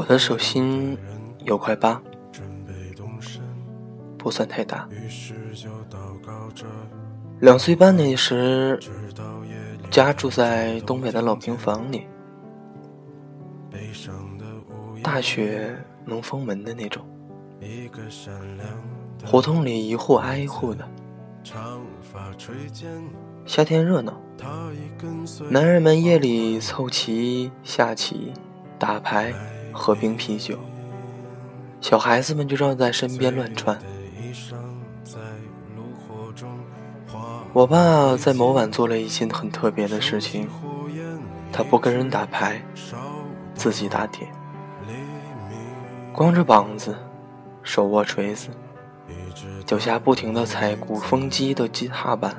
我的手心有块疤，不算太大。两岁半那时，家住在东北的老平房里，大雪能封门的那种，胡同里一户挨一户的。夏天热闹，男人们夜里凑齐下棋、打牌。喝冰啤酒，小孩子们就绕在身边乱窜。我爸在某晚做了一件很特别的事情，他不跟人打牌，自己打铁，光着膀子，手握锤子，脚下不停地踩鼓风机的吉他板，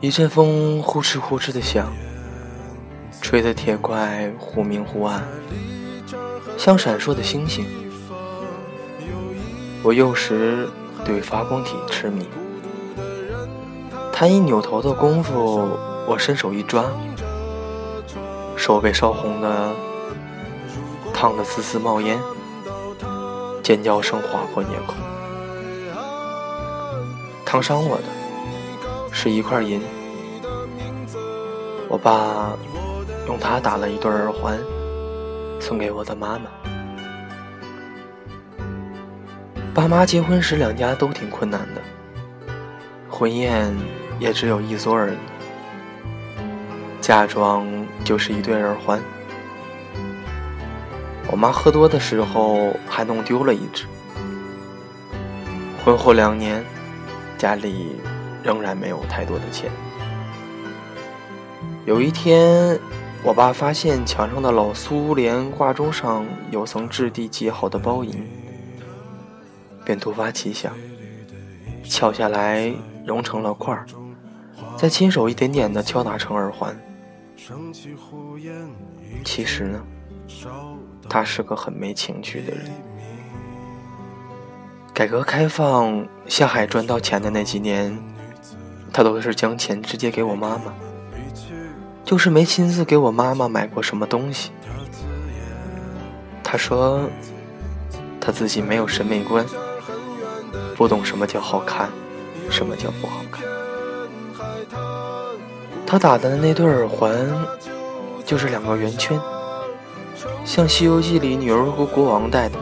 一阵风呼哧呼哧的响。吹的铁块忽明忽暗，像闪烁的星星。我幼时对发光体痴迷，他一扭头的功夫，我伸手一抓，手被烧红的，烫得丝丝冒烟，尖叫声划破夜空。烫伤我的是一块银，我爸。用它打了一对耳环，送给我的妈妈。爸妈结婚时，两家都挺困难的，婚宴也只有一桌而已，嫁妆就是一对耳环。我妈喝多的时候还弄丢了一只。婚后两年，家里仍然没有太多的钱。有一天。我爸发现墙上的老苏联挂钟上有层质地极好的包银，便突发奇想，撬下来融成了块儿，再亲手一点点的敲打成耳环。其实呢，他是个很没情趣的人。改革开放下海赚到钱的那几年，他都是将钱直接给我妈妈。就是没亲自给我妈妈买过什么东西。他说，他自己没有审美观，不懂什么叫好看，什么叫不好看。他打的那对耳环，就是两个圆圈，像《西游记》里女儿国国王戴的。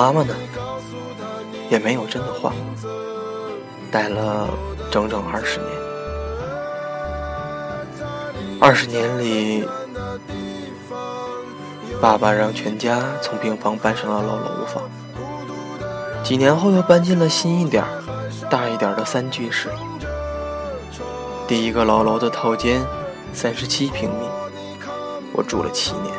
妈妈呢，也没有真的换，待了整整二十年。二十年里，爸爸让全家从病房搬上了老楼房，几年后又搬进了新一点、大一点的三居室。第一个老楼的套间，三十七平米，我住了七年。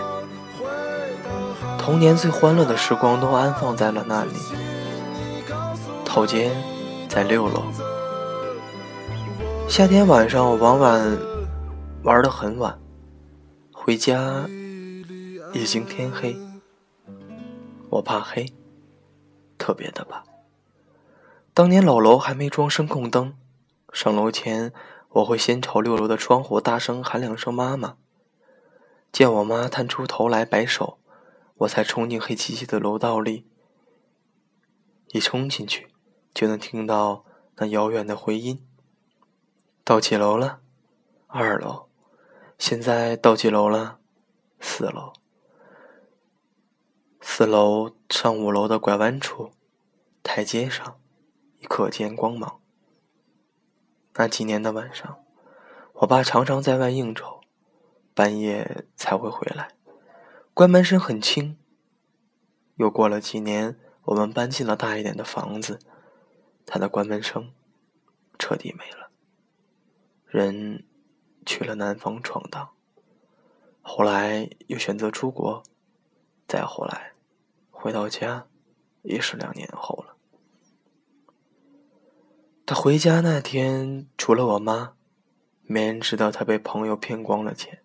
童年最欢乐的时光都安放在了那里。套间在六楼。夏天晚上，我往往玩得很晚，回家已经天黑。我怕黑，特别的怕。当年老楼还没装声控灯，上楼前我会先朝六楼的窗户大声喊两声“妈妈”，见我妈探出头来摆手。我才冲进黑漆漆的楼道里，一冲进去就能听到那遥远的回音。到几楼了？二楼。现在到几楼了？四楼。四楼上五楼的拐弯处，台阶上，可见光芒。那几年的晚上，我爸常常在外应酬，半夜才会回来。关门声很轻。又过了几年，我们搬进了大一点的房子，他的关门声彻底没了。人去了南方闯荡，后来又选择出国，再后来回到家，也是两年后了。他回家那天，除了我妈，没人知道他被朋友骗光了钱。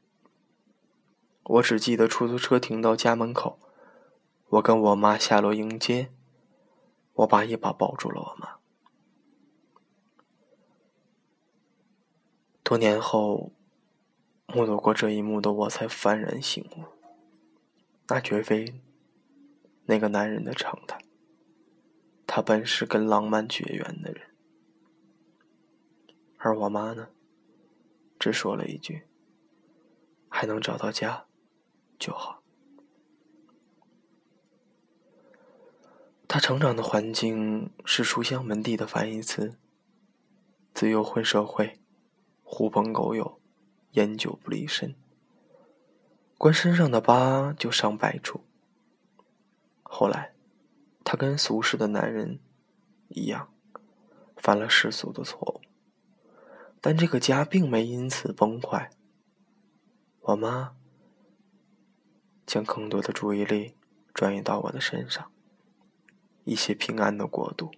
我只记得出租车停到家门口，我跟我妈下楼迎接。我爸一把抱住了我妈。多年后，目睹过这一幕的我才幡然醒悟，那绝非那个男人的常态。他本是跟浪漫绝缘的人，而我妈呢，只说了一句：“还能找到家，就好。”他成长的环境是书香门第的反义词，自幼混社会，狐朋狗友，烟酒不离身，关身上的疤就上百处。后来，他跟俗世的男人一样，犯了世俗的错误，但这个家并没因此崩坏。我妈将更多的注意力转移到我的身上。一些平安的国度，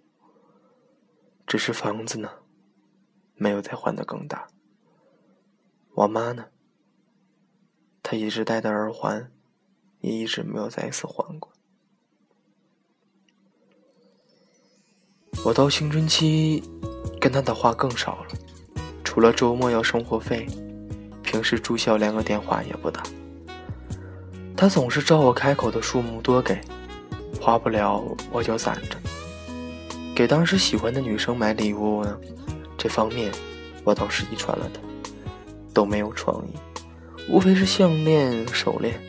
只是房子呢，没有再换得更大。我妈呢，她一直戴的耳环，也一直没有再一次换过。我到青春期，跟她的话更少了，除了周末要生活费，平时住校连个电话也不打。她总是照我开口的数目多给。花不了我就攒着，给当时喜欢的女生买礼物呢。这方面我倒是遗传了他，都没有创意，无非是项链、手链，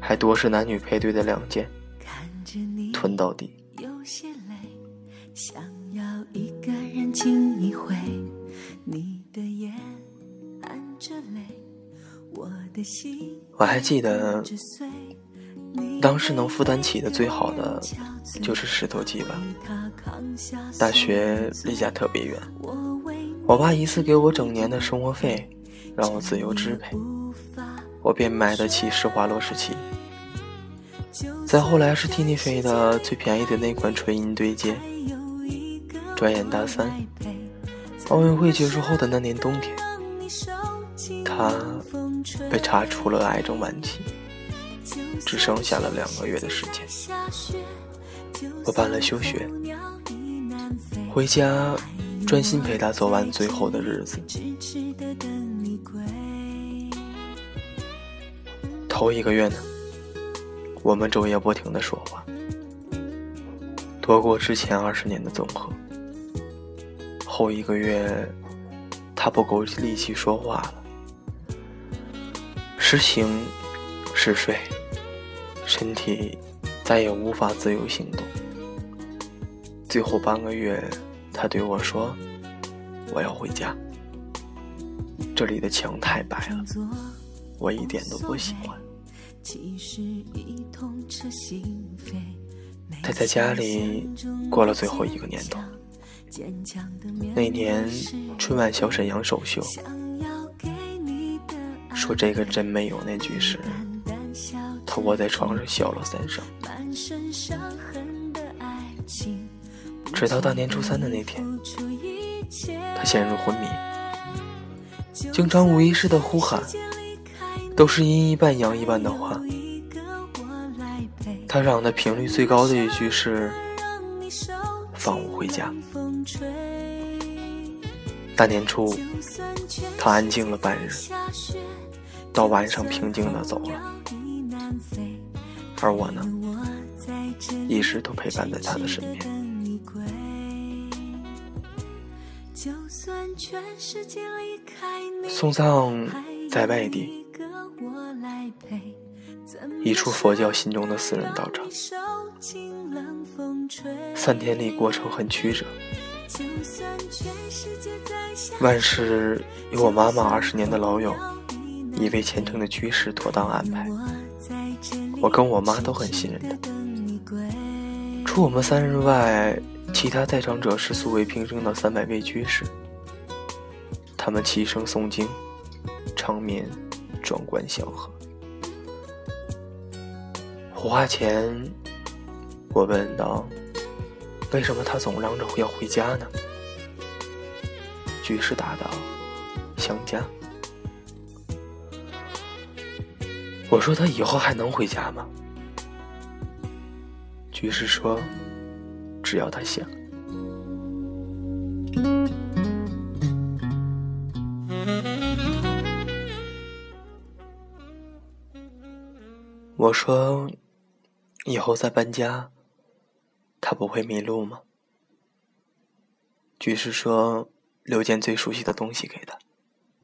还多是男女配对的两件，囤到底。我还记得。当时能负担起的最好的就是石头记吧。大学离家特别远，我爸一次给我整年的生活费，让我自由支配，我便买得起施华洛世奇。再后来是 Tini 的最便宜的那款纯银对戒。转眼大三，奥运会结束后的那年冬天，他被查出了癌症晚期。只剩下了两个月的时间，我办了休学，回家专心陪他走完最后的日子。头一个月呢，我们昼夜不停的说话，多过之前二十年的总和。后一个月，他不够力气说话了，时醒时睡。身体再也无法自由行动。最后半个月，他对我说：“我要回家，这里的墙太白了，我一点都不喜欢。”他在家里过了最后一个年头。那年春晚小沈阳首秀，说这个真没有那句时。他窝在床上笑了三声，直到大年初三的那天，他陷入昏迷。经常无意识的呼喊，都是阴一半阳一半的话。他嚷的频率最高的一句是“放我回家”。大年初五，他安静了半日，到晚上平静的走了。而我呢，一直都陪伴在他的身边。送葬在外地，一处佛教心中的私人道场。三天里过程很曲折，万事有我妈妈二十年的老友，一位虔诚的居士妥当安排。我跟我妈都很信任他。除我们三人外，其他在场者是素未平生的三百位居士。他们齐声诵经，长眠壮观祥和。火化前，我问道：“为什么他总嚷着要回家呢？”居士答道：“想家。”我说他以后还能回家吗？居士说：“只要他想。我说，以后再搬家，他不会迷路吗？居士说，留件最熟悉的东西给他，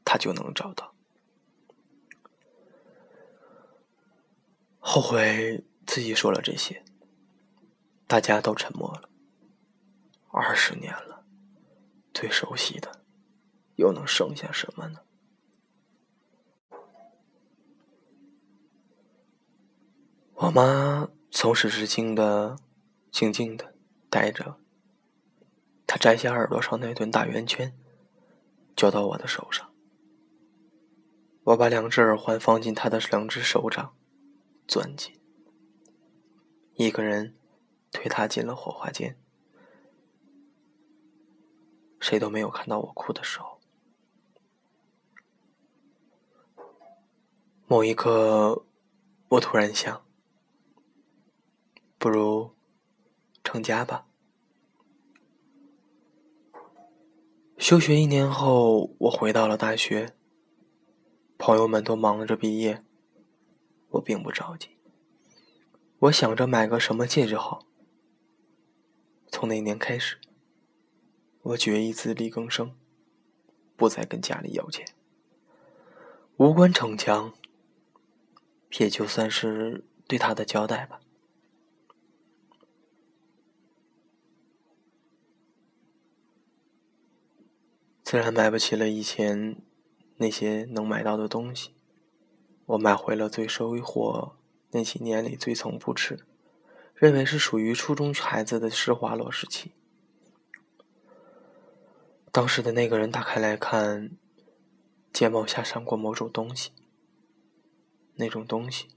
他就能找到。后悔自己说了这些，大家都沉默了。二十年了，最熟悉的，又能剩下什么呢？我妈从始至终的静静的待着，她摘下耳朵上那对大圆圈，交到我的手上。我把两只耳环放进她的两只手掌，钻进。一个人推他进了火化间，谁都没有看到我哭的时候。某一刻，我突然想。不如成家吧。休学一年后，我回到了大学。朋友们都忙着毕业，我并不着急。我想着买个什么戒指好。从那年开始，我决意自力更生，不再跟家里要钱。无关逞强，也就算是对他的交代吧。自然买不起了以前那些能买到的东西，我买回了最收获那几年里最从不吃，认为是属于初中孩子的施华洛世奇。当时的那个人打开来看，睫毛下闪过某种东西，那种东西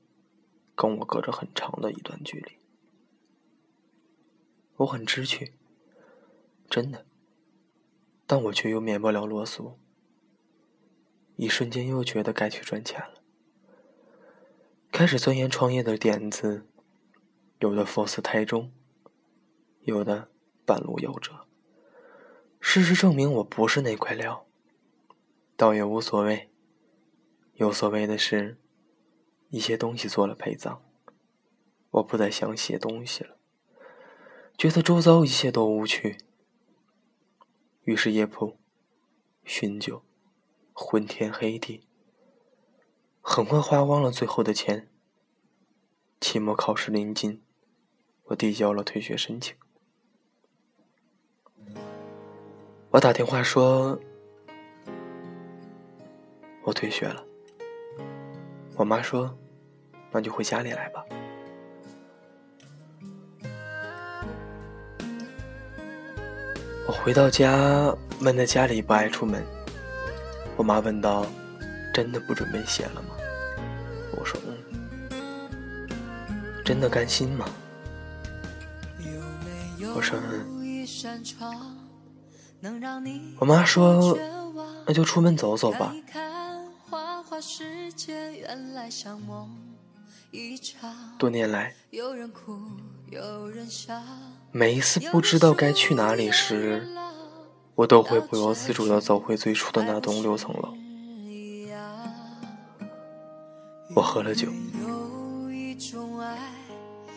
跟我隔着很长的一段距离，我很知趣，真的。但我却又免不了啰嗦，一瞬间又觉得该去赚钱了，开始钻研创业的点子，有的佛似胎中，有的半路夭折。事实证明我不是那块料，倒也无所谓，有所谓的是，一些东西做了陪葬，我不再想写东西了，觉得周遭一切都无趣。于是夜铺，酗酒，昏天黑地。很快花光了最后的钱。期末考试临近，我递交了退学申请。我打电话说，我退学了。我妈说，那就回家里来吧。我回到家，闷在家里不爱出门。我妈问道：“真的不准备写了吗？”我说：“嗯。”真的甘心吗？我说：“嗯。”我妈说：“那就出门走走吧。”多年来。每一次不知道该去哪里时，我都会不由自主地走回最初的那栋六层楼。我喝了酒，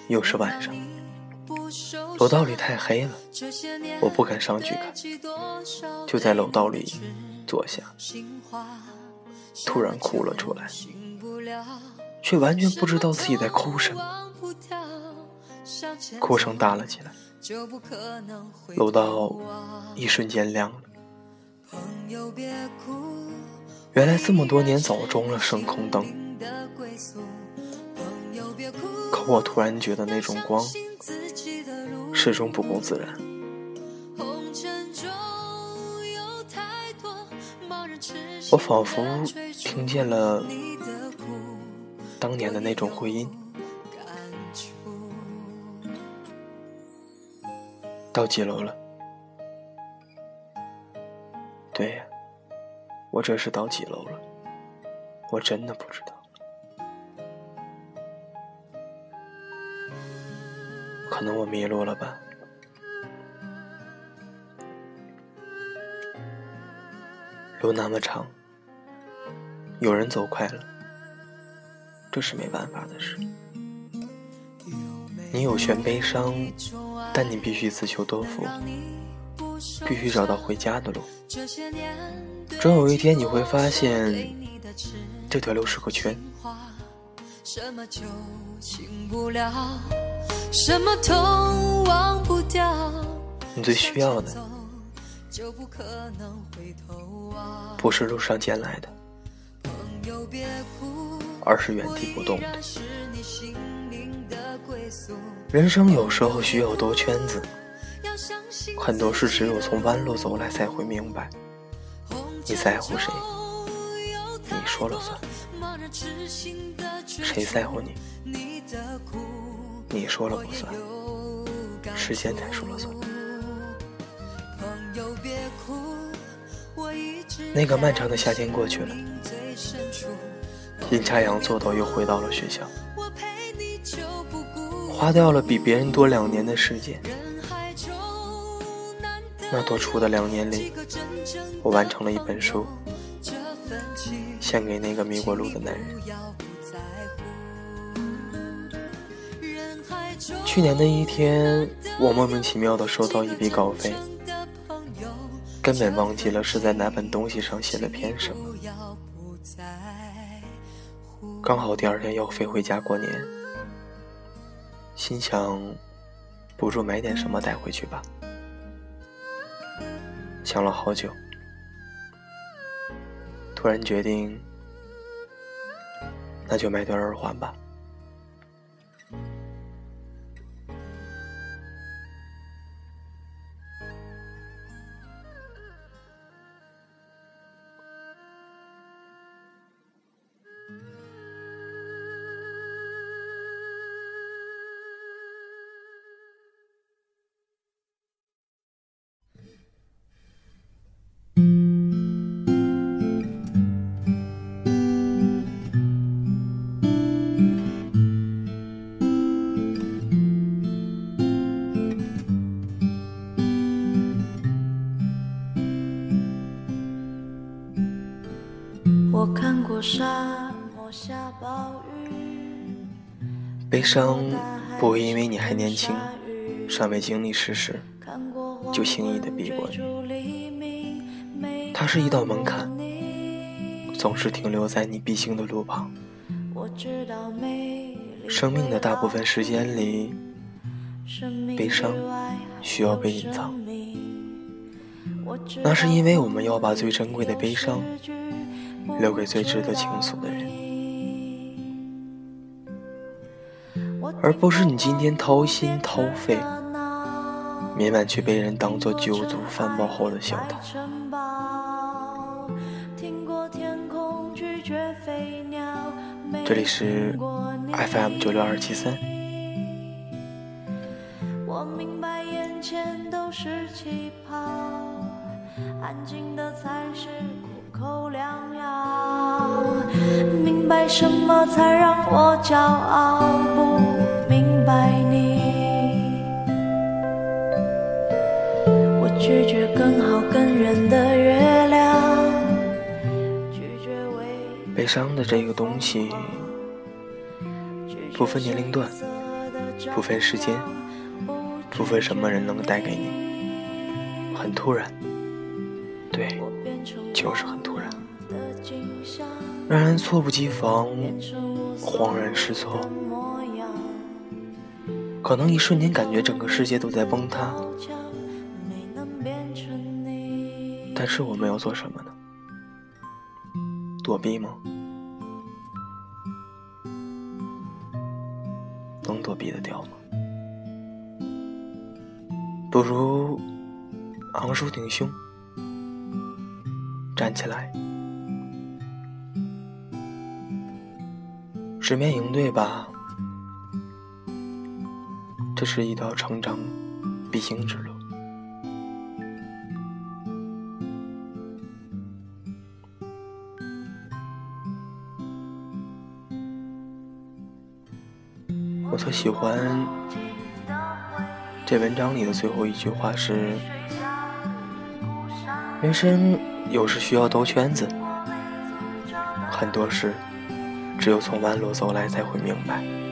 又是晚上，楼道里太黑了，我不敢上去看，就在楼道里坐下，突然哭了出来，却完全不知道自己在哭什么。哭声大了起来，楼道一瞬间亮了。原来这么多年早装了声控灯，可我突然觉得那种光始终不够自然。我仿佛听见了当年的那种回音。到几楼了？对呀，我这是到几楼了？我真的不知道。可能我迷路了吧。路那么长有人走快了这是没办法的事。你有权悲伤但你必须自求多福必须找到回家的路。终有一天你会发现这条路是个圈。什么酒醒不了你最需要的，不是路上捡来的，而是原地不动。的。人生有时候需要兜圈子，很多事只有从弯路走来才会明白。你在乎谁，你说了算；谁在乎你，你说了不算。时间才说了算。那个漫长的夏天过去了，阴差阳错的又回到了学校。花掉了比别人多两年的时间，那多出的两年里，我完成了一本书，献给那个迷过路的男人。去年的一天，我莫名其妙的收到一笔稿费，根本忘记了是在哪本东西上写了篇什么，刚好第二天要飞回家过年。心想，不如买点什么带回去吧。想了好久，突然决定，那就买对耳环吧。悲伤不会因为你还年轻，尚未经历世事，就轻易的避过你。它是一道门槛，总是停留在你必经的路旁。生命的大部分时间里，悲伤需要被隐藏，那是因为我们要把最珍贵的悲伤留给最值得倾诉的人。而不是你今天掏心掏肺，明晚却被人当作酒足饭饱后的笑谈。这里是 FM 九六二七三。我明白眼前都是气泡，安静的才是苦口良药。明白什么才让我骄傲？不。拜你，我拒绝更好更圆的月亮，拒绝为悲伤的这个东西，不分年龄段，不分时间，不分什么人能带给你，很突然，对，就是很突然，让人猝不及防，恍然失措。可能一瞬间感觉整个世界都在崩塌，但是我们要做什么呢？躲避吗？能躲避得掉吗？不如昂首挺胸，站起来，直面应对吧。这是一条成长必经之路。我特喜欢这文章里的最后一句话是：“人生有时需要兜圈子，很多事只有从弯路走来才会明白。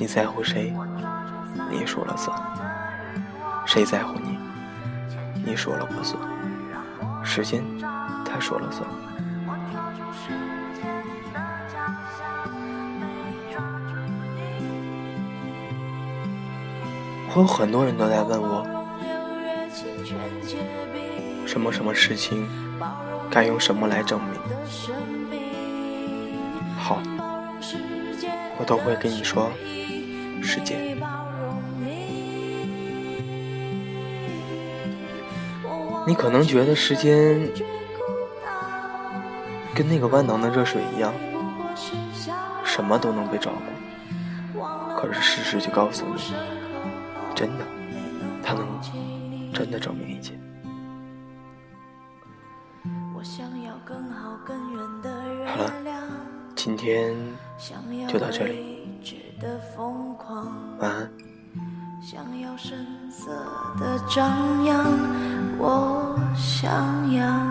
你在乎谁，你说了算；谁在乎你，你说了不算。时间，他说了算。我有很多人都在问我，什么什么事情该用什么来证明？好，我都会跟你说，时间。你可能觉得时间跟那个万能的热水一样，什么都能被照顾。可是事实就告诉你。真的，它能真的证明一切。好了，今天就到这里，张扬，我想要。